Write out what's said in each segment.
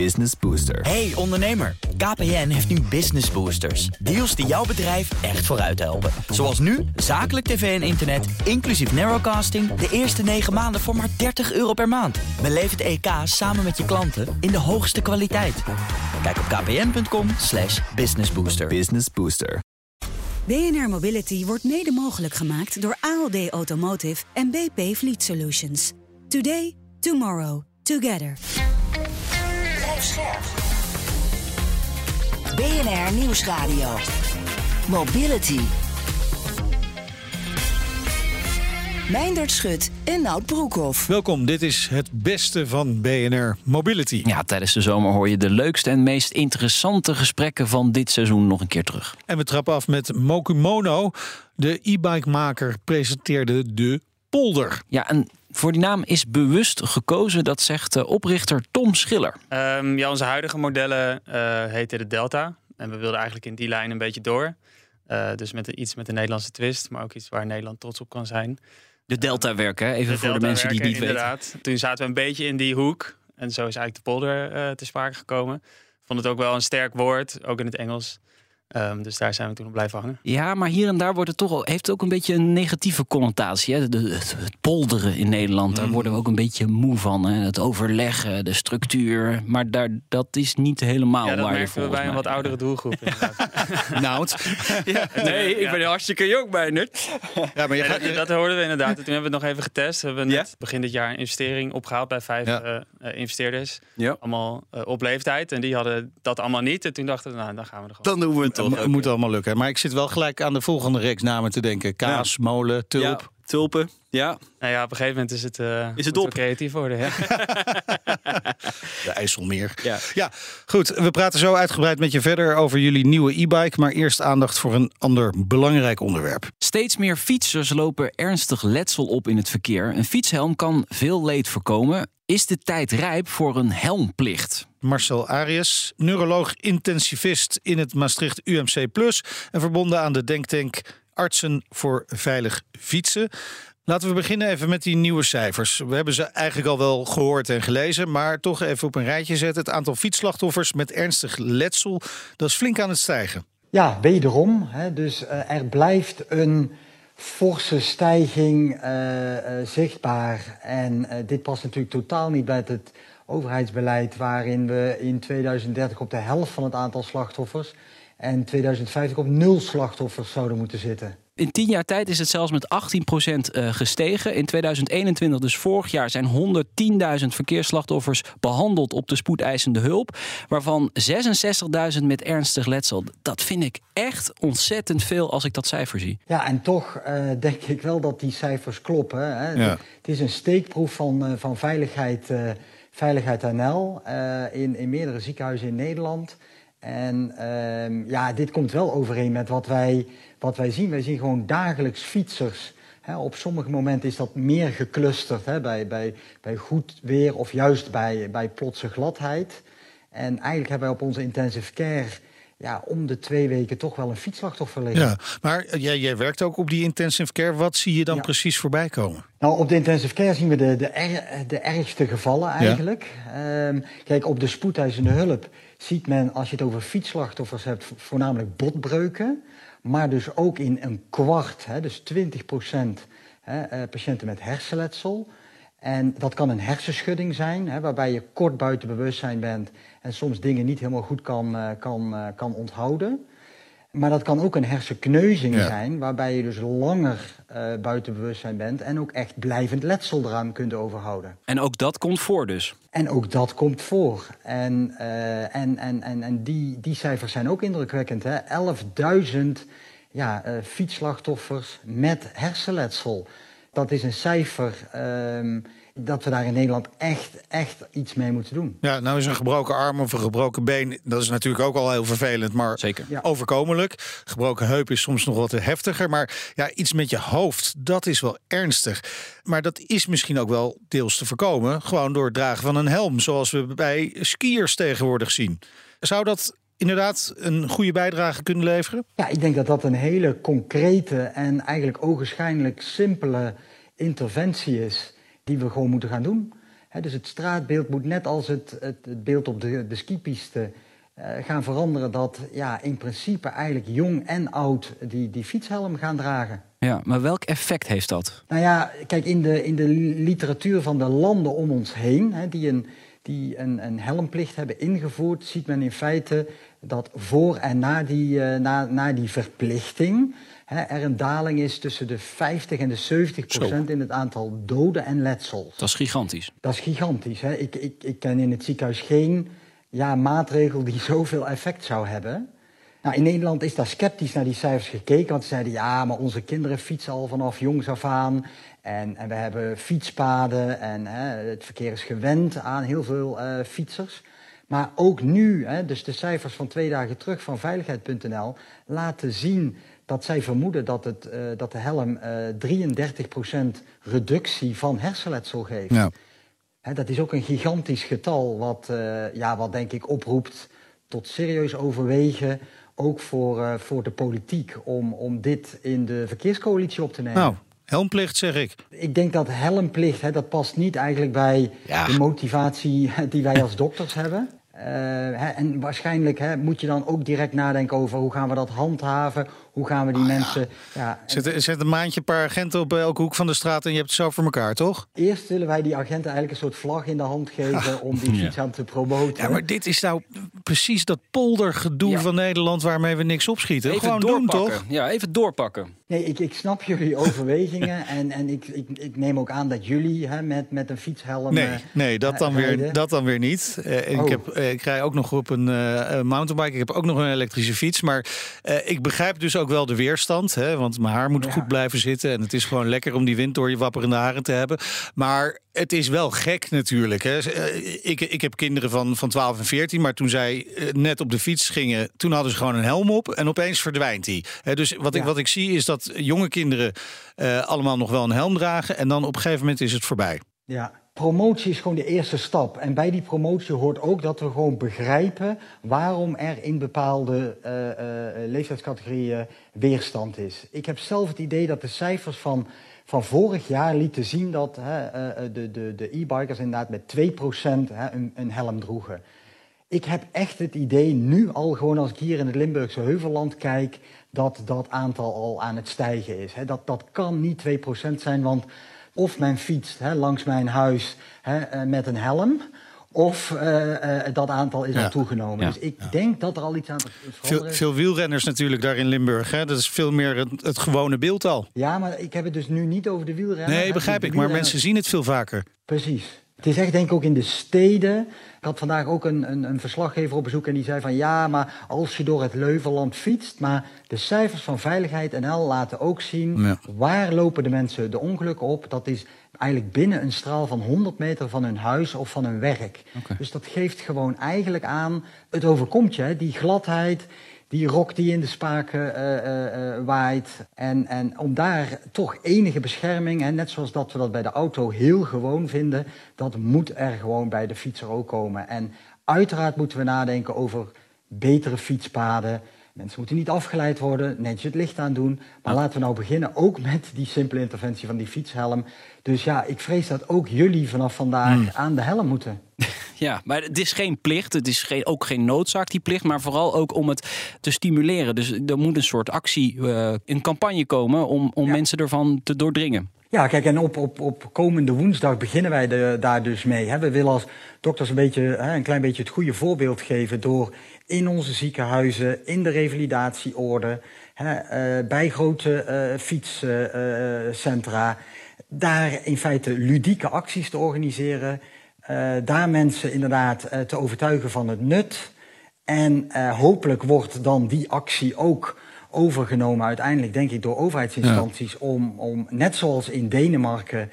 Business Booster. Hey ondernemer, KPN heeft nu Business Boosters. Deals die jouw bedrijf echt vooruit helpen. Zoals nu, zakelijk tv en internet, inclusief narrowcasting... de eerste 9 maanden voor maar 30 euro per maand. Beleef het EK samen met je klanten in de hoogste kwaliteit. Kijk op kpn.com slash businessbooster. Business Booster. BNR Mobility wordt mede mogelijk gemaakt door ALD Automotive en BP Fleet Solutions. Today, tomorrow, together. BNR Nieuwsradio. Mobility. Meindert Schut en Nout Broekhoff. Welkom, dit is het beste van BNR Mobility. Ja, tijdens de zomer hoor je de leukste en meest interessante gesprekken van dit seizoen nog een keer terug. En we trappen af met Mokumono. De e-bike-maker presenteerde de polder. Ja, en voor die naam is bewust gekozen, dat zegt de oprichter Tom Schiller. Ehm, ja, onze huidige modellen uh, heten de Delta. En we wilden eigenlijk in die lijn een beetje door. Uh, dus met iets met de Nederlandse twist, maar ook iets waar Nederland trots op kan zijn. De Delta werken, even de voor de mensen die het niet inderdaad. weten. Toen zaten we een beetje in die hoek. En zo is eigenlijk de polder uh, te sprake gekomen. Vond het ook wel een sterk woord, ook in het Engels. Um, dus daar zijn we toen op blijven hangen. Ja, maar hier en daar wordt het toch al, heeft het ook een beetje een negatieve connotatie. Hè? De, het, het, polderen in Nederland, daar worden we ook een beetje moe van. Hè? Het overleggen, de structuur. Maar daar, dat is niet helemaal ja, dat waar je bij een wat oudere doelgroep. nou, ja, nee, ik ben hartstikke jong bij nu. Ja, maar je gaat, dat, dat, hoorden we inderdaad. Toen hebben we het nog even getest. We hebben net begin dit jaar een investering opgehaald bij vijf uh, investeerders. Allemaal uh, op leeftijd. En die hadden dat allemaal niet. En toen dachten we, nou, dan gaan we er gewoon. Dan doen we het het moet allemaal lukken. Maar ik zit wel gelijk aan de volgende reeks namen te denken. Kaas, molen, tulp. Ja, tulpen, ja. Nou ja, op een gegeven moment is het, uh, is het op. creatief worden. Ja. de IJsselmeer. Ja. ja, goed. We praten zo uitgebreid met je verder over jullie nieuwe e-bike. Maar eerst aandacht voor een ander belangrijk onderwerp. Steeds meer fietsers lopen ernstig letsel op in het verkeer. Een fietshelm kan veel leed voorkomen. Is de tijd rijp voor een helmplicht? Marcel Arias, neuroloog-intensivist in het Maastricht UMC Plus en verbonden aan de denktank Artsen voor Veilig Fietsen. Laten we beginnen even met die nieuwe cijfers. We hebben ze eigenlijk al wel gehoord en gelezen, maar toch even op een rijtje zetten. Het aantal fietsslachtoffers met ernstig letsel, dat is flink aan het stijgen. Ja, wederom. Hè, dus uh, er blijft een forse stijging uh, uh, zichtbaar. En dit past natuurlijk totaal niet bij het overheidsbeleid waarin we in 2030 op de helft van het aantal slachtoffers en 2050 op nul slachtoffers zouden moeten zitten. In tien jaar tijd is het zelfs met 18% eh, gestegen. In 2021, dus vorig jaar, zijn 110.000 verkeersslachtoffers behandeld op de spoedeisende hulp. Waarvan 66.000 met ernstig letsel. Dat vind ik echt ontzettend veel als ik dat cijfer zie. Ja, en toch uh, denk ik wel dat die cijfers kloppen. Hè. Ja. Het is een steekproef van, uh, van veiligheid Veiligheid NL uh, in, in meerdere ziekenhuizen in Nederland. En uh, ja, dit komt wel overeen met wat wij, wat wij zien. Wij zien gewoon dagelijks fietsers. Hè, op sommige momenten is dat meer geclusterd hè, bij, bij, bij goed weer of juist bij, bij plotse gladheid. En eigenlijk hebben wij op onze intensive care ja, om de twee weken toch wel een fietsslachtoffer liggen. Ja, maar jij, jij werkt ook op die intensive care. Wat zie je dan precies voorbij komen? Nou, op de intensive care zien we de, de, er, de ergste gevallen eigenlijk. Ja. Um, kijk, op de spoedeisende hulp ziet men, als je het over fietsslachtoffers hebt, voornamelijk botbreuken. Maar dus ook in een kwart, hè, dus 20 procent, hè, uh, patiënten met hersenletsel. En dat kan een hersenschudding zijn, hè, waarbij je kort buiten bewustzijn bent en soms dingen niet helemaal goed kan, uh, kan, uh, kan onthouden. Maar dat kan ook een hersenkneuzing ja. zijn, waarbij je dus langer uh, buiten bewustzijn bent en ook echt blijvend letsel eraan kunt overhouden. En ook dat komt voor dus? En ook dat komt voor. En, en, en, en, en die, die cijfers zijn ook indrukwekkend. 11.000 ja, fietsslachtoffers met hersenletsel. Dat is een cijfer um, dat we daar in Nederland echt, echt iets mee moeten doen. Ja, nou is een gebroken arm of een gebroken been, dat is natuurlijk ook al heel vervelend, maar Zeker. Ja. overkomelijk. Gebroken heup is soms nog wat heftiger, maar ja, iets met je hoofd, dat is wel ernstig. Maar dat is misschien ook wel deels te voorkomen, gewoon door het dragen van een helm, zoals we bij skiers tegenwoordig zien. Zou dat inderdaad een goede bijdrage kunnen leveren? Ja, ik denk dat dat een hele concrete en eigenlijk ogenschijnlijk simpele interventie is die we gewoon moeten gaan doen. dus het straatbeeld moet net als het, het, beeld op de, de skipiste gaan veranderen. Dat ja, in principe eigenlijk jong en oud die, die fietshelm gaan dragen. Ja, maar welk effect heeft dat? Nou ja, kijk, in de, in de literatuur van de landen om ons heen, hè, die, een, die een, een helmplicht hebben ingevoerd, ziet men in feite dat voor en na die, uh, na, na die verplichting hè, er een daling is tussen de 50 en de 70 procent in het aantal doden en letsels. Dat is gigantisch. Dat is gigantisch. Hè. Ik, ik, ik ken in het ziekenhuis geen ja, maatregel die zoveel effect zou hebben. Nou, in Nederland is daar sceptisch naar die cijfers gekeken. Want ze zeiden, ja, maar onze kinderen fietsen al vanaf jongs af aan. En, en we hebben fietspaden en hè, het verkeer is gewend aan heel veel uh, fietsers. Maar ook nu, hè, dus de cijfers van twee dagen terug van veiligheid.nl... laten zien dat zij vermoeden dat, het, uh, dat de helm uh, 33% reductie van hersenletsel geeft. Ja. Hè, dat is ook een gigantisch getal wat, uh, ja, wat denk ik oproept tot serieus overwegen ook voor, uh, voor de politiek om, om dit in de verkeerscoalitie op te nemen. Nou, helmplicht zeg ik. Ik denk dat helmplicht, hè, dat past niet eigenlijk bij ja. de motivatie die wij als dokters hebben. Uh, hè, en waarschijnlijk hè, moet je dan ook direct nadenken over hoe gaan we dat handhaven. Hoe gaan we die oh, mensen... Ja. Zet, zet, een maandje een paar agenten op elke hoek van de straat en je hebt het zo voor elkaar, toch? Eerst willen wij die agenten eigenlijk een soort vlag in de hand geven om die fiets aan te promoten. Ja, maar dit is nou precies dat poldergedoe ja. van Nederland waarmee we niks opschieten. Even Gewoon doorpakken. doen, toch? Ja, even doorpakken. Nee, ik, ik snap jullie overwegingen en, en ik, ik, ik neem ook aan dat jullie hè, met, met een fietshelm... Nee, nee dat, dan weer, dat dan weer niet. Uh, oh. ik, heb, uh, ik rij ook nog op een uh, mountainbike, ik heb ook nog een elektrische fiets. Maar ik begrijp dus ook wel de weerstand. Hè, want mijn haar moet ja. goed blijven zitten. En het is gewoon lekker om die wind door je wapperende haren te hebben. Maar het is wel gek natuurlijk. Hè. Ik, ik heb kinderen van, van 12 en 14. Maar toen zij net op de fiets gingen, toen hadden ze gewoon een helm op. En opeens verdwijnt die. Dus wat, ja. ik, wat ik zie is dat jonge kinderen uh, allemaal nog wel een helm dragen. En dan op een gegeven moment is het voorbij. Ja, promotie is gewoon de eerste stap. En bij die promotie hoort ook dat we gewoon begrijpen waarom er in bepaalde uh, uh, leeftijdscategorieën weerstand is. Ik heb zelf het idee dat de cijfers van, van vorig jaar lieten zien dat uh, de, de, de e-bikers inderdaad met 2% een, een helm droegen. Ik heb echt het idee, nu al gewoon als ik hier in het Limburgse Heuvelland kijk, dat dat aantal al aan het stijgen is. Dat, dat kan niet 2% zijn, want of men fietst hè, langs mijn huis hè, met een helm. Of uh, uh, dat aantal is ja. al toegenomen. Ja. Dus ik ja. denk dat er al iets aan veel, veel, wielrenners natuurlijk daar in Limburg. Hè? Dat is veel meer het, het, gewone beeld al. Ja, maar ik heb het dus nu niet over de wielrenners. Nee, begrijp ik. Maar mensen zien het veel vaker. Precies. Het is echt denk ik ook in de steden. Ik had vandaag ook een, een, een, verslaggever op bezoek en die zei van ja, maar als je door het Leuvenland fietst, maar de cijfers van Veiligheid NL laten ook zien ja. waar lopen de mensen de ongelukken op. Dat is eigenlijk binnen een straal van 100 meter van hun huis of van hun werk. Okay. Dus dat geeft gewoon eigenlijk aan, het overkomt je, die gladheid, die rok die in de spaken uh, uh, waait. En, en om daar toch enige bescherming, hè, net zoals dat we dat bij de auto heel gewoon vinden, dat moet er gewoon bij de fietser ook komen. En uiteraard moeten we nadenken over betere fietspaden. Mensen moeten niet afgeleid worden, netjes het licht aan doen. Maar laten we nou beginnen ook met die simpele interventie van die fietshelm. Dus ja, ik vrees dat ook jullie vanaf vandaag mm. aan de helm moeten. Ja, maar het is geen plicht. Het is geen, ook geen noodzaak, die plicht. Maar vooral ook om het te stimuleren. Dus er moet een soort actie, uh, een campagne komen om, om ja. mensen ervan te doordringen. Ja, kijk, en op, op, op komende woensdag beginnen wij de, daar dus mee. Hè. We willen als dokters een, beetje, hè, een klein beetje het goede voorbeeld geven... door in onze ziekenhuizen, in de revalidatieorde... Hè, uh, bij grote uh, fietscentra... daar in feite ludieke acties te organiseren... Daar mensen inderdaad te overtuigen van het nut. En hopelijk wordt dan die actie ook overgenomen uiteindelijk, denk ik, door overheidsinstanties... Ja. Om, om, net zoals in Denemarken,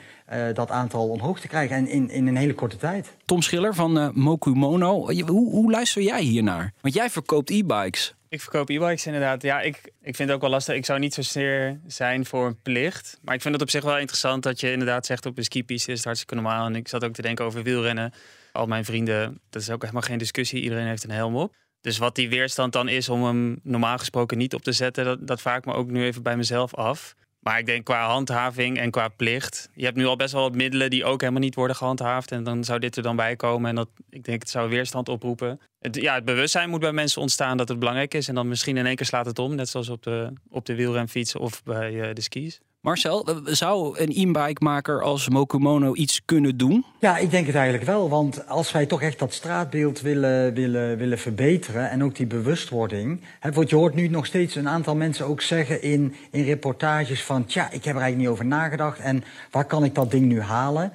dat aantal omhoog te krijgen. En in, in een hele korte tijd. Tom Schiller van Mokumono, hoe, hoe luister jij hiernaar? Want jij verkoopt e-bikes. Ik verkoop e-bikes inderdaad. Ja, ik, ik vind het ook wel lastig. Ik zou niet zozeer zijn voor een plicht. Maar ik vind het op zich wel interessant dat je inderdaad zegt op een skipiste is het hartstikke normaal. En ik zat ook te denken over wielrennen. Al mijn vrienden, dat is ook helemaal geen discussie. Iedereen heeft een helm op. Dus wat die weerstand dan is om hem normaal gesproken niet op te zetten, dat, dat vaak me ook nu even bij mezelf af. Maar ik denk qua handhaving en qua plicht. Je hebt nu al best wel wat middelen die ook helemaal niet worden gehandhaafd. En dan zou dit er dan bij komen. En dat, ik denk, het zou weerstand oproepen. Het, ja, het bewustzijn moet bij mensen ontstaan dat het belangrijk is. En dan misschien in één keer slaat het om. Net zoals op de, op de wielrenfiets of bij uh, de skis. Marcel, zou een e-bike-maker als Mokumono iets kunnen doen? Ja, ik denk het eigenlijk wel. Want als wij toch echt dat straatbeeld willen, willen, willen verbeteren... en ook die bewustwording... Want je hoort nu nog steeds een aantal mensen ook zeggen in, in reportages van... tja, ik heb er eigenlijk niet over nagedacht en waar kan ik dat ding nu halen?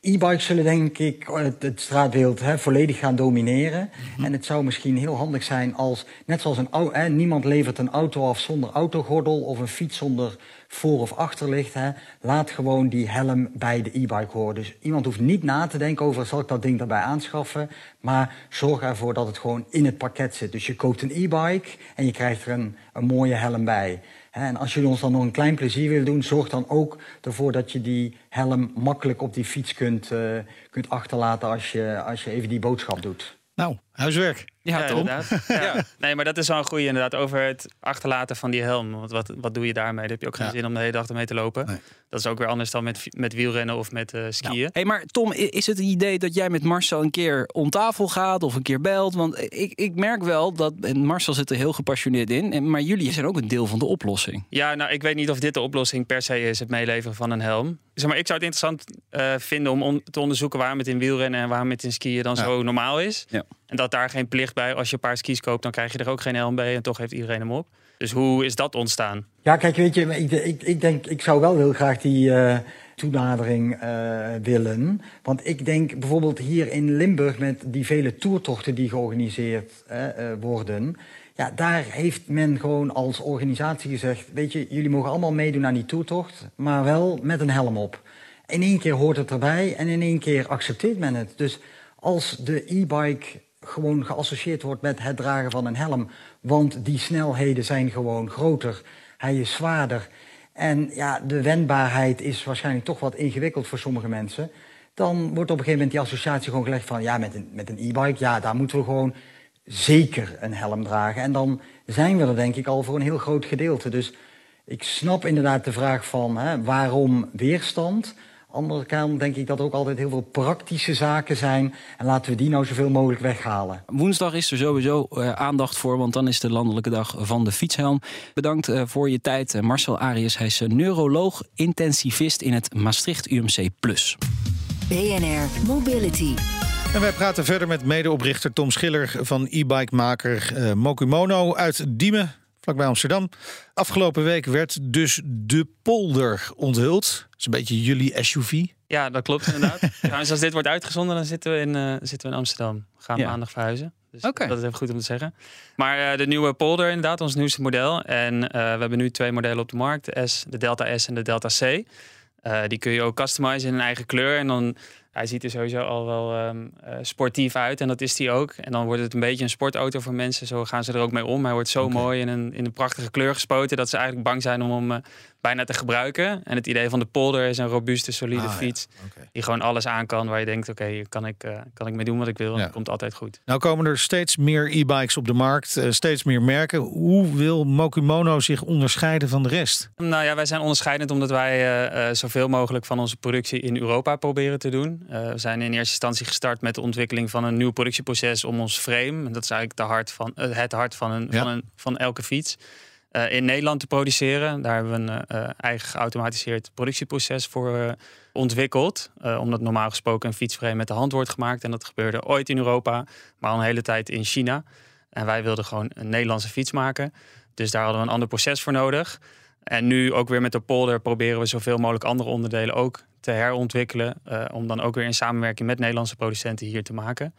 E-bikes zullen denk ik het, straatbeeld hè, volledig gaan domineren. Mhm. En het zou misschien heel handig zijn als, net zoals een auto... niemand levert een auto af zonder autogordel of een fiets zonder voor- of achterlicht. Hè, laat gewoon die helm bij de e-bike horen. Dus iemand hoeft niet na te denken over zal ik dat ding erbij aanschaffen. Maar zorg ervoor dat het gewoon in het pakket zit. Dus je koopt een e-bike en je krijgt er een, een mooie helm bij. En als jullie ons dan nog een klein plezier willen doen, zorg dan ook ervoor dat je die helm makkelijk op die fiets kunt, uh, kunt achterlaten als je, als je even die boodschap doet. Nou, huiswerk. Ja, ja inderdaad. Ja. Nee, maar dat is wel een goede inderdaad. Over het achterlaten van die helm. Want wat, wat doe je daarmee? Daar heb je ook geen zin om de hele dag ermee te lopen. Dat is ook weer anders dan met, met wielrennen of met uh, skiën. Nou, hey, maar Tom, is het een idee dat jij met Marcel een keer om tafel gaat of een keer belt? Want ik, ik merk wel dat, en Marcel zit er heel gepassioneerd in, maar jullie zijn ook een deel van de oplossing. Ja, nou, ik weet niet of dit de oplossing per se is, het meeleveren van een helm. Zeg maar, ik zou het interessant uh, vinden om on te onderzoeken waarom het in wielrennen en waarom het in skiën dan zo normaal is. Ja. En dat daar geen plicht bij, als je een paar skis koopt, dan krijg je er ook geen helm bij en toch heeft iedereen hem op. Dus hoe is dat ontstaan? Ja, kijk, weet je, ik, ik, ik denk, ik zou wel heel graag die uh, toenadering uh, willen. Want ik denk bijvoorbeeld hier in Limburg met die vele toertochten die georganiseerd uh, worden. Ja, daar heeft men gewoon als organisatie gezegd: Weet je, jullie mogen allemaal meedoen aan die toertocht, maar wel met een helm op. In één keer hoort het erbij en in één keer accepteert men het. Dus als de e-bike gewoon geassocieerd wordt met het dragen van een helm. Want die snelheden zijn gewoon groter. Hij is zwaarder. En ja, de wendbaarheid is waarschijnlijk toch wat ingewikkeld voor sommige mensen. Dan wordt op een gegeven moment die associatie gewoon gelegd van... ja, met een, met een e-bike, ja, daar moeten we gewoon zeker een helm dragen. En dan zijn we er denk ik al voor een heel groot gedeelte. Dus ik snap inderdaad de vraag van hè, waarom weerstand andere kant denk ik dat er ook altijd heel veel praktische zaken zijn. En laten we die nou zoveel mogelijk weghalen. Woensdag is er sowieso uh, aandacht voor, want dan is de landelijke dag van de fietshelm. Bedankt uh, voor je tijd, uh, Marcel Arias. Hij is neuroloog, intensivist in het Maastricht UMC+. BNR Mobility. En wij praten verder met medeoprichter Tom Schiller van e-bike-maker Mokumono uit Diemen bij Amsterdam. Afgelopen week werd dus de polder onthuld. Dat is een beetje jullie SUV. Ja, dat klopt inderdaad. Trouwens, als dit wordt uitgezonden, dan zitten we in, uh, zitten we in Amsterdam. We gaan maandag verhuizen. Dus dat is even goed om te zeggen. Maar uh, de nieuwe polder inderdaad, ons nieuwste model. En uh, we hebben nu twee modellen op de markt. De, S, de Delta S en de Delta C. die kun je ook customizen in een eigen kleur. En dan hij ziet er sowieso al wel ehm, eh, sportief uit en dat is hij ook. En dan wordt het een beetje een sportauto voor mensen. Zo gaan ze er ook mee om. Hij wordt zo mooi in een, in een prachtige kleur gespoten dat ze eigenlijk bang zijn om hem uh, bijna te gebruiken. En het idee van de polder is een robuuste, solide ah, fiets. Die gewoon alles aan kan waar je denkt, oké, okay, kan, ik, uh, kan ik mee doen wat ik wil. En dat komt altijd goed. Nou komen er steeds meer e-bikes op de markt, steeds meer merken. Hoe wil Mokumono zich onderscheiden van de rest? Nou ja, wij zijn onderscheidend omdat wij zoveel mogelijk van onze productie in Europa proberen te doen. We zijn in eerste instantie gestart met de ontwikkeling van een nieuw productieproces om ons frame, dat is eigenlijk de hart van, het hart van, een, van, een, van elke fiets, uh, in Nederland te produceren. Daar hebben we een eigen geautomatiseerd productieproces voor ontwikkeld. omdat normaal gesproken een fietsframe met de hand wordt gemaakt. En dat gebeurde ooit in Europa, maar al een hele tijd in China. En wij wilden gewoon een Nederlandse fiets maken. Dus daar hadden we een ander proces voor nodig. En nu ook weer met de polder proberen we zoveel mogelijk andere onderdelen ook te herontwikkelen. Om dan ook weer in samenwerking met Nederlandse producenten hier te maken.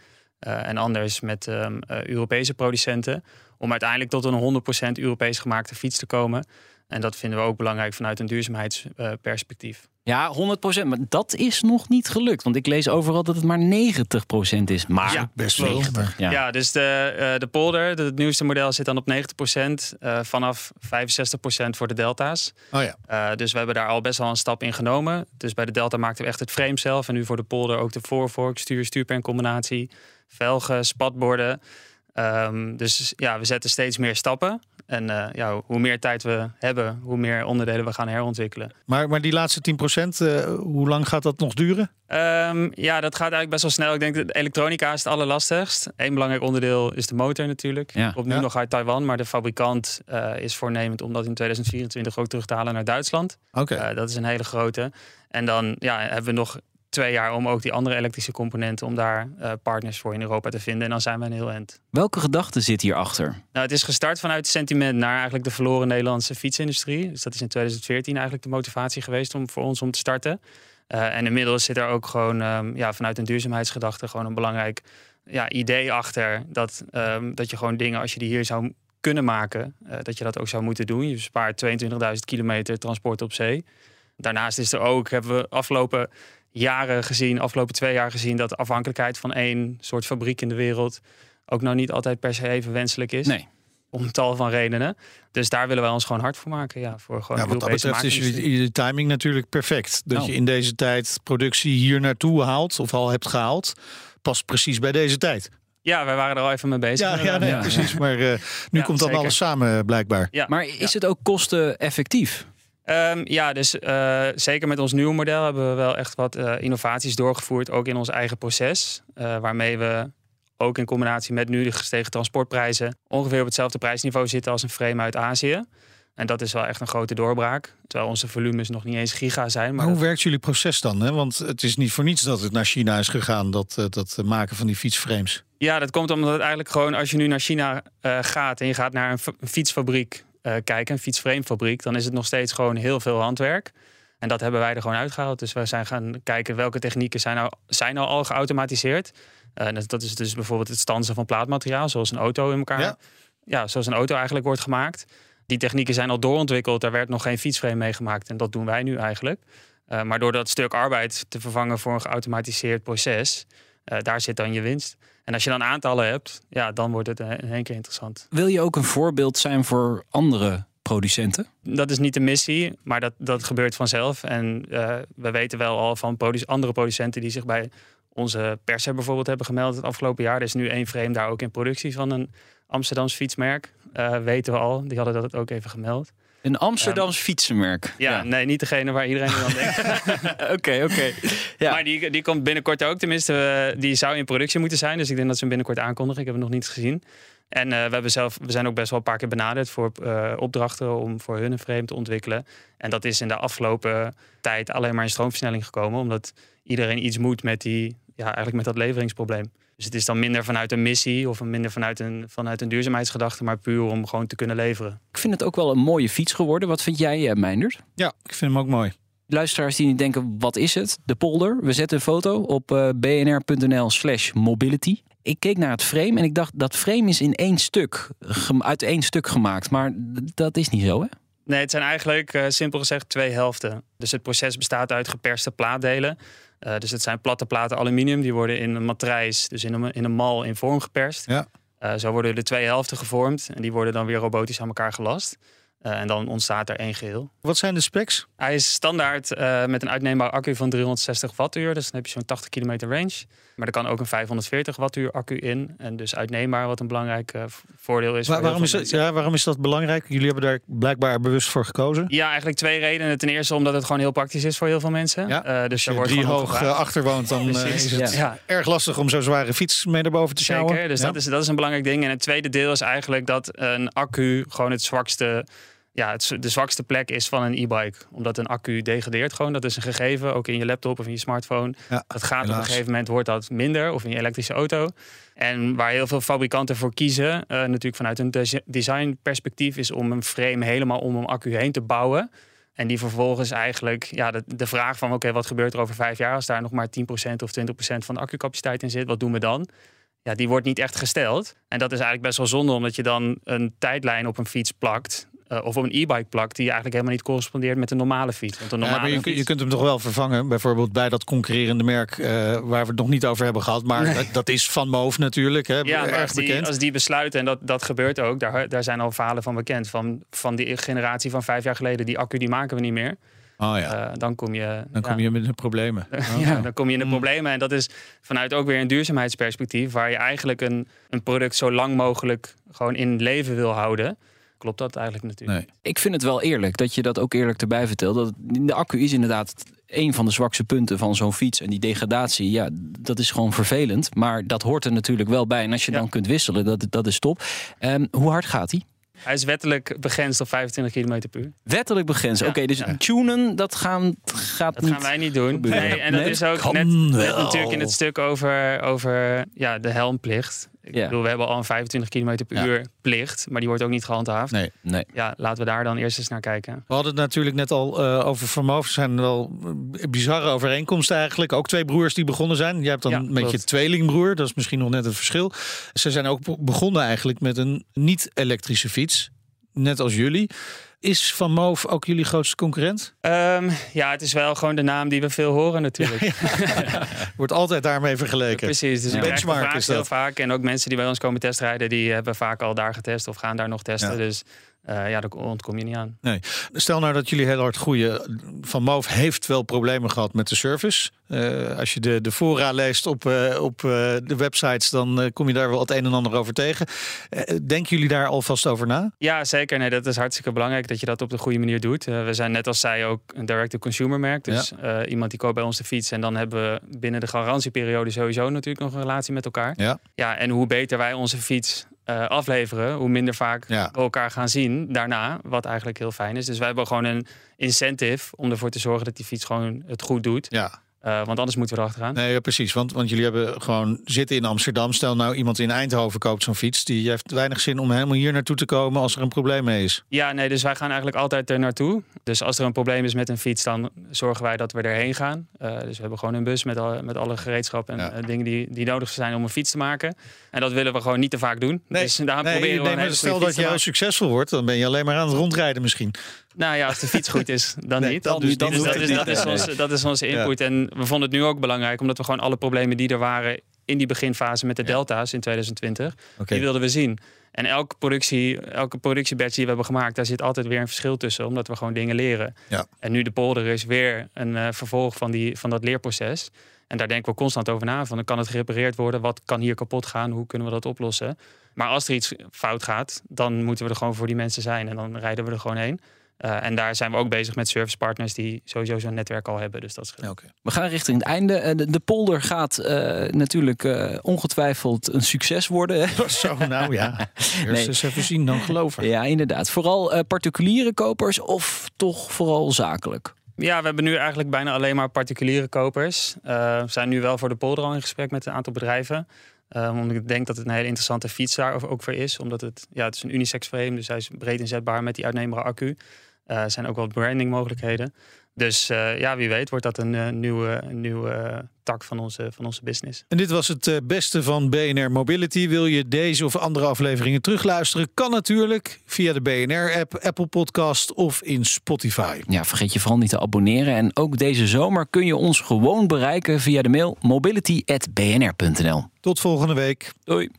Uh, en anders met um, uh, Europese producenten. Om uiteindelijk tot een 100% Europees gemaakte fiets te komen. En dat vinden we ook belangrijk vanuit een duurzaamheidsperspectief. Ja, 100%. Maar dat is nog niet gelukt. Want ik lees overal dat het maar 90% is. Maar ja, best veel. Ja. ja, dus de, uh, de polder, het nieuwste model, zit dan op 90%. Uh, vanaf 65% voor de delta's. Oh ja. Uh, dus we hebben daar al best wel een stap in genomen. Dus bij de delta maakten we echt het frame zelf. En nu voor de polder ook de voorvork, stuur, stuurpencombinatie. Velgen, spatborden. Um, dus ja, we zetten steeds meer stappen. En ja, hoe meer tijd we hebben, hoe meer onderdelen we gaan herontwikkelen. Maar, maar die laatste 10%, uh, hoe lang gaat dat nog duren? Um, ja, dat gaat eigenlijk best wel snel. Ik denk dat elektronica is het allerlastigst. Eén belangrijk onderdeel is de motor natuurlijk. Ja. Komt nu nog uit Taiwan, maar de fabrikant uh, is voornemend om dat in 2024 ook terug te halen naar Duitsland. Oké. Okay. dat is een hele grote. En dan ja, hebben we nog twee jaar om ook die andere elektrische componenten, om daar uh, partners voor in Europa te vinden. En dan zijn we een heel eind. Welke gedachte zit hierachter? Nou, het is gestart vanuit sentiment naar eigenlijk de verloren Nederlandse fietsindustrie. Dus dat is in 2014 eigenlijk de motivatie geweest om voor ons om te starten. Uh, en inmiddels zit er ook gewoon um, ja, vanuit een duurzaamheidsgedachte gewoon een belangrijk ja, idee achter. Dat, um, dat je gewoon dingen, als je die hier zou kunnen maken, uh, dat je dat ook zou moeten doen. Je bespaart 22.000 kilometer transport op zee. Daarnaast is er ook, hebben we afgelopen jaren gezien, afgelopen twee jaar gezien, dat de afhankelijkheid van één soort fabriek in de wereld ook nou niet altijd per se even wenselijk is. Nee. Om tal van redenen. Dus daar willen wij ons gewoon hard voor maken. Ja, voor gewoon ja, wat dat betreft is je timing natuurlijk perfect. Dat nou. je in deze tijd productie hier naartoe haalt, of al hebt gehaald, past precies bij deze tijd. Ja, wij waren er al even mee bezig. Ja, ja nee, precies. Maar uh, nu komt dan alles samen blijkbaar. Ja. Maar is het ook kosteneffectief? Um, ja, dus uh, zeker met ons nieuwe model hebben we wel echt wat uh, innovaties doorgevoerd, ook in ons eigen proces. Uh, waarmee we ook in combinatie met nu de gestegen transportprijzen ongeveer op hetzelfde prijsniveau zitten als een frame uit Azië. En dat is wel echt een grote doorbraak. Terwijl onze volumes nog niet eens giga zijn. Maar, hoe werkt jullie proces dan? Hè? Want het is niet voor niets dat het naar China is gegaan, dat, dat maken van die fietsframes. Ja, dat komt omdat het eigenlijk gewoon, als je nu naar China gaat en je gaat naar een, fietsfabriek uh, kijken, een fietsframefabriek, dan is het nog steeds gewoon heel veel handwerk. En dat hebben wij er gewoon uitgehaald. Dus we zijn gaan kijken welke technieken zijn nou, zijn nou al geautomatiseerd. Uh, dat is dus bijvoorbeeld het stansen van plaatmateriaal, zoals een auto in elkaar. Ja. ja, zoals een auto eigenlijk wordt gemaakt. Die technieken zijn al doorontwikkeld. Daar werd nog geen fietsframe mee gemaakt. En dat doen wij nu eigenlijk. Uh, maar door dat stuk arbeid te vervangen voor een geautomatiseerd proces, uh, daar zit dan je winst. En als je dan aantallen hebt, ja, dan wordt het in één keer interessant. Wil je ook een voorbeeld zijn voor andere producenten? Dat is niet de missie, maar dat, dat gebeurt vanzelf. En uh, we weten wel al van produ andere producenten die zich bij onze pers bijvoorbeeld hebben gemeld het afgelopen jaar. Er is nu één frame daar ook in productie van een Amsterdams fietsmerk. Uh, weten we al, die hadden dat ook even gemeld. Een Amsterdams um, fietsenmerk. Ja, nee, niet degene waar iedereen dan denkt. Oké, oké. Ja. Maar die, die komt binnenkort ook. Tenminste, uh, die zou in productie moeten zijn. Dus ik denk dat ze hem binnenkort aankondigen. Ik heb hem nog niet gezien. En uh, we, hebben zelf, we zijn ook best wel een paar keer benaderd voor uh, opdrachten om voor hun een frame te ontwikkelen. En dat is in de afgelopen tijd alleen maar in stroomversnelling gekomen. Omdat iedereen iets moet met, die, ja, eigenlijk met dat leveringsprobleem. Dus het is dan minder vanuit een missie of minder vanuit een, vanuit een duurzaamheidsgedachte, maar puur om gewoon te kunnen leveren. Ik vind het ook wel een mooie fiets geworden. Wat vind jij, uh, Meindert? Ja, ik vind hem ook mooi. Luisteraars die niet denken, wat is het? De polder. We zetten een foto op uh, bnr.nl slash mobility. Ik keek naar het frame en ik dacht, dat frame is in één stuk, uit één stuk gemaakt. Maar dat is niet zo, hè? Nee, het zijn eigenlijk uh, simpel gezegd twee helften. Dus het proces bestaat uit geperste plaatdelen. Uh, dus het zijn platte platen aluminium. Die worden in een matrijs, dus in een, in een mal in vorm geperst. Ja. Uh, zo worden de twee helften gevormd. En die worden dan weer robotisch aan elkaar gelast. Uh, en dan ontstaat er één geheel. Wat zijn de specs? Hij is standaard uh, met een uitneembare accu van 360 wattuur. Dus dan heb je zo'n 80 kilometer range. Maar er kan ook een 540 wattuur accu in. En dus uitneembaar, wat een belangrijk uh, voordeel is. Waar, waarom, is dat, ja, waarom is dat belangrijk? Jullie hebben daar blijkbaar bewust voor gekozen? Ja, eigenlijk twee redenen. Ten eerste omdat het gewoon heel praktisch is voor heel veel mensen. Ja. dus je, je drie hoog achter woont, dan is het ja. erg lastig om zo'n zware fiets mee naar boven te sjouwen. Zeker, dus dat, is, dat is een belangrijk ding. En het tweede deel is eigenlijk dat een accu gewoon het zwakste ja, het, de zwakste plek is van een e-bike. Omdat een accu degradeert gewoon. Dat is een gegeven, ook in je laptop of in je smartphone. Ja, dat gaat helaas. op een gegeven moment, wordt dat minder. Of in je elektrische auto. En waar heel veel fabrikanten voor kiezen, uh, natuurlijk vanuit een designperspectief, is om een frame helemaal om een accu heen te bouwen. En die vervolgens eigenlijk, ja, de, de vraag van oké, wat gebeurt er over vijf jaar als daar nog maar 10% of 20% van de accucapaciteit in zit? Wat doen we dan? Ja, die wordt niet echt gesteld. En dat is eigenlijk best wel zonde, omdat je dan een tijdlijn op een fiets plakt. Uh, of op een e-bike plakt die eigenlijk helemaal niet correspondeert met een normale fiets. Want een normale ja, je, fiets... je, kunt hem toch wel vervangen, bijvoorbeeld bij dat concurrerende merk uh, waar we het nog niet over hebben gehad. Maar nee. dat, dat, is van Moof natuurlijk, hè, ja, erg als die, bekend. Als die besluiten, en dat, dat gebeurt ook, daar, daar zijn al verhalen van bekend. Van, van die generatie van vijf jaar geleden, die accu die maken we niet meer. Oh ja. Uh, dan kom je, dan kom je met de problemen. Oh. ja, dan kom je in de Mm. problemen. En dat is vanuit ook weer een duurzaamheidsperspectief, waar je eigenlijk een, een product zo lang mogelijk gewoon in leven wil houden. Klopt dat eigenlijk natuurlijk. Nee. Ik vind het wel eerlijk dat je dat ook eerlijk erbij vertelt. Dat de accu is inderdaad een van de zwakste punten van zo'n fiets. En die degradatie, ja, dat is gewoon vervelend. Maar dat hoort er natuurlijk wel bij. En als je dan kunt wisselen, dat, dat is top. Um, hoe hard gaat hij? Hij is wettelijk begrensd op 25 km per uur. Wettelijk begrensd. Oké, dus ja. tunen, dat gaan, gaat dat gaan wij niet doen. Nee, en dat is ook net, net, natuurlijk in het stuk over, over ja, de helmplicht. Ik ja. bedoel, we hebben al een 25 km per uur plicht, maar die wordt ook niet gehandhaafd. Nee, nee. Ja, laten we daar dan eerst eens naar kijken. We hadden het natuurlijk net al uh, over vermogen. zijn wel bizarre overeenkomsten eigenlijk. Ook twee broers die begonnen zijn. Je hebt dan ja, met je tweelingbroer, dat is misschien nog net het verschil. Ze zijn ook begonnen eigenlijk met een niet-elektrische fiets, net als jullie. Is Van Moof ook jullie grootste concurrent? Um, ja, het is wel gewoon de naam die we veel horen natuurlijk. Wordt altijd daarmee vergeleken. precies, dus ja. benchmark is dat. heel vaak. En ook mensen die bij ons komen testrijden, die hebben vaak al daar getest of gaan daar nog testen. Dus uh, ja, daar ontkom je niet aan. Nee. Stel nou dat jullie heel hard groeien. Van Moof heeft wel problemen gehad met de service. Uh, als je de, de fora leest op, uh, op de websites, dan kom je daar wel het een en ander over tegen. denken jullie daar alvast over na? Ja, zeker. Nee, dat is hartstikke belangrijk dat je dat op de goede manier doet. we zijn net als zij ook een direct-to-consumer merk. Dus ja. iemand die koopt bij ons de fiets en dan hebben we binnen de garantieperiode sowieso natuurlijk nog een relatie met elkaar. Ja. Ja, en hoe beter wij onze fiets uh, afleveren, hoe minder vaak we elkaar gaan zien daarna. Wat eigenlijk heel fijn is. Dus wij hebben gewoon een incentive om ervoor te zorgen dat die fiets gewoon het goed doet. Ja. Uh, want anders moeten we erachteraan. Nee, ja, precies. Want, want jullie hebben gewoon zitten in Amsterdam. Stel nou iemand in Eindhoven koopt zo'n fiets. Die heeft weinig zin om helemaal hier naartoe te komen als er een probleem mee is. Ja, nee, dus wij gaan eigenlijk altijd er naartoe. Dus als er een probleem is met een fiets, dan zorgen wij dat we erheen gaan. Uh, dus we hebben gewoon een bus met, al, met alle gereedschap en uh, dingen die, die nodig zijn om een fiets te maken. En dat willen we gewoon niet te vaak doen. Nee, dus daar nee, proberen we nee, Stel dat jij succesvol wordt, dan ben je alleen maar aan het rondrijden misschien. Nou ja, als de fiets goed is, dan niet. Dan, dus, dan dus dat, is, dat, is onze, dat is onze input. En we vonden het nu ook belangrijk, omdat we gewoon alle problemen die er waren in die beginfase met de delta's in 2020, die wilden we zien. En elke productie, elke productiebatch die we hebben gemaakt, daar zit altijd weer een verschil tussen, omdat we gewoon dingen leren. Ja. En nu de polder is weer een uh, vervolg van, die, van dat leerproces. En daar denken we constant over na. Van, dan kan het gerepareerd worden? Wat kan hier kapot gaan? Hoe kunnen we dat oplossen? Maar als er iets fout gaat, dan moeten we er gewoon voor die mensen zijn. En dan rijden we er gewoon heen. Uh, en daar zijn we ook bezig met servicepartners die sowieso zo'n netwerk al hebben. Dus dat is okay. We gaan richting het einde. Eh, de, de polder gaat uh, natuurlijk uh, ongetwijfeld een succes worden. Zo, nou ja. Eerst nee. eens even zien, dan geloven. Ja, inderdaad. Vooral particuliere kopers of toch vooral zakelijk? Ja, we hebben nu eigenlijk bijna alleen maar particuliere kopers. we zijn nu wel voor de polder al in gesprek met een aantal bedrijven. omdat ik denk dat het een hele interessante fiets daar ook voor is. Omdat het, ja, het is een unisex frame, dus hij is breed inzetbaar met die uitneembare accu. Er uh, zijn ook wel branding mogelijkheden. Dus uh, ja, wie weet wordt dat een uh, nieuwe, nieuwe tak van onze, van onze business. En dit was het beste van BNR Mobility. Wil je deze of andere afleveringen terugluisteren? Kan natuurlijk via de BNR-app, Apple Podcast of in Spotify. Ja, vergeet je vooral niet te abonneren. En ook deze zomer kun je ons gewoon bereiken via de mail mobility.bnr.nl. Tot volgende week. Doei.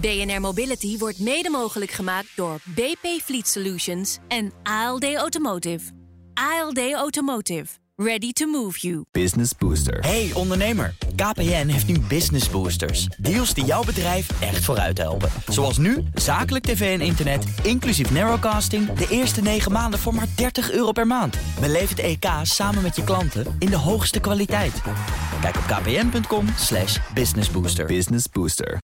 BNR Mobility wordt mede mogelijk gemaakt door BP Fleet Solutions en ALD Automotive. ALD Automotive. Ready to move you. Business Booster. Hey ondernemer, KPN heeft nu Business Boosters. Deals die jouw bedrijf echt vooruit helpen. Zoals nu, zakelijk tv en internet, inclusief narrowcasting... de eerste 9 maanden voor maar 30 euro per maand. Beleef het EK samen met je klanten in de hoogste kwaliteit. Kijk op kpn.com businessbooster. Business Booster.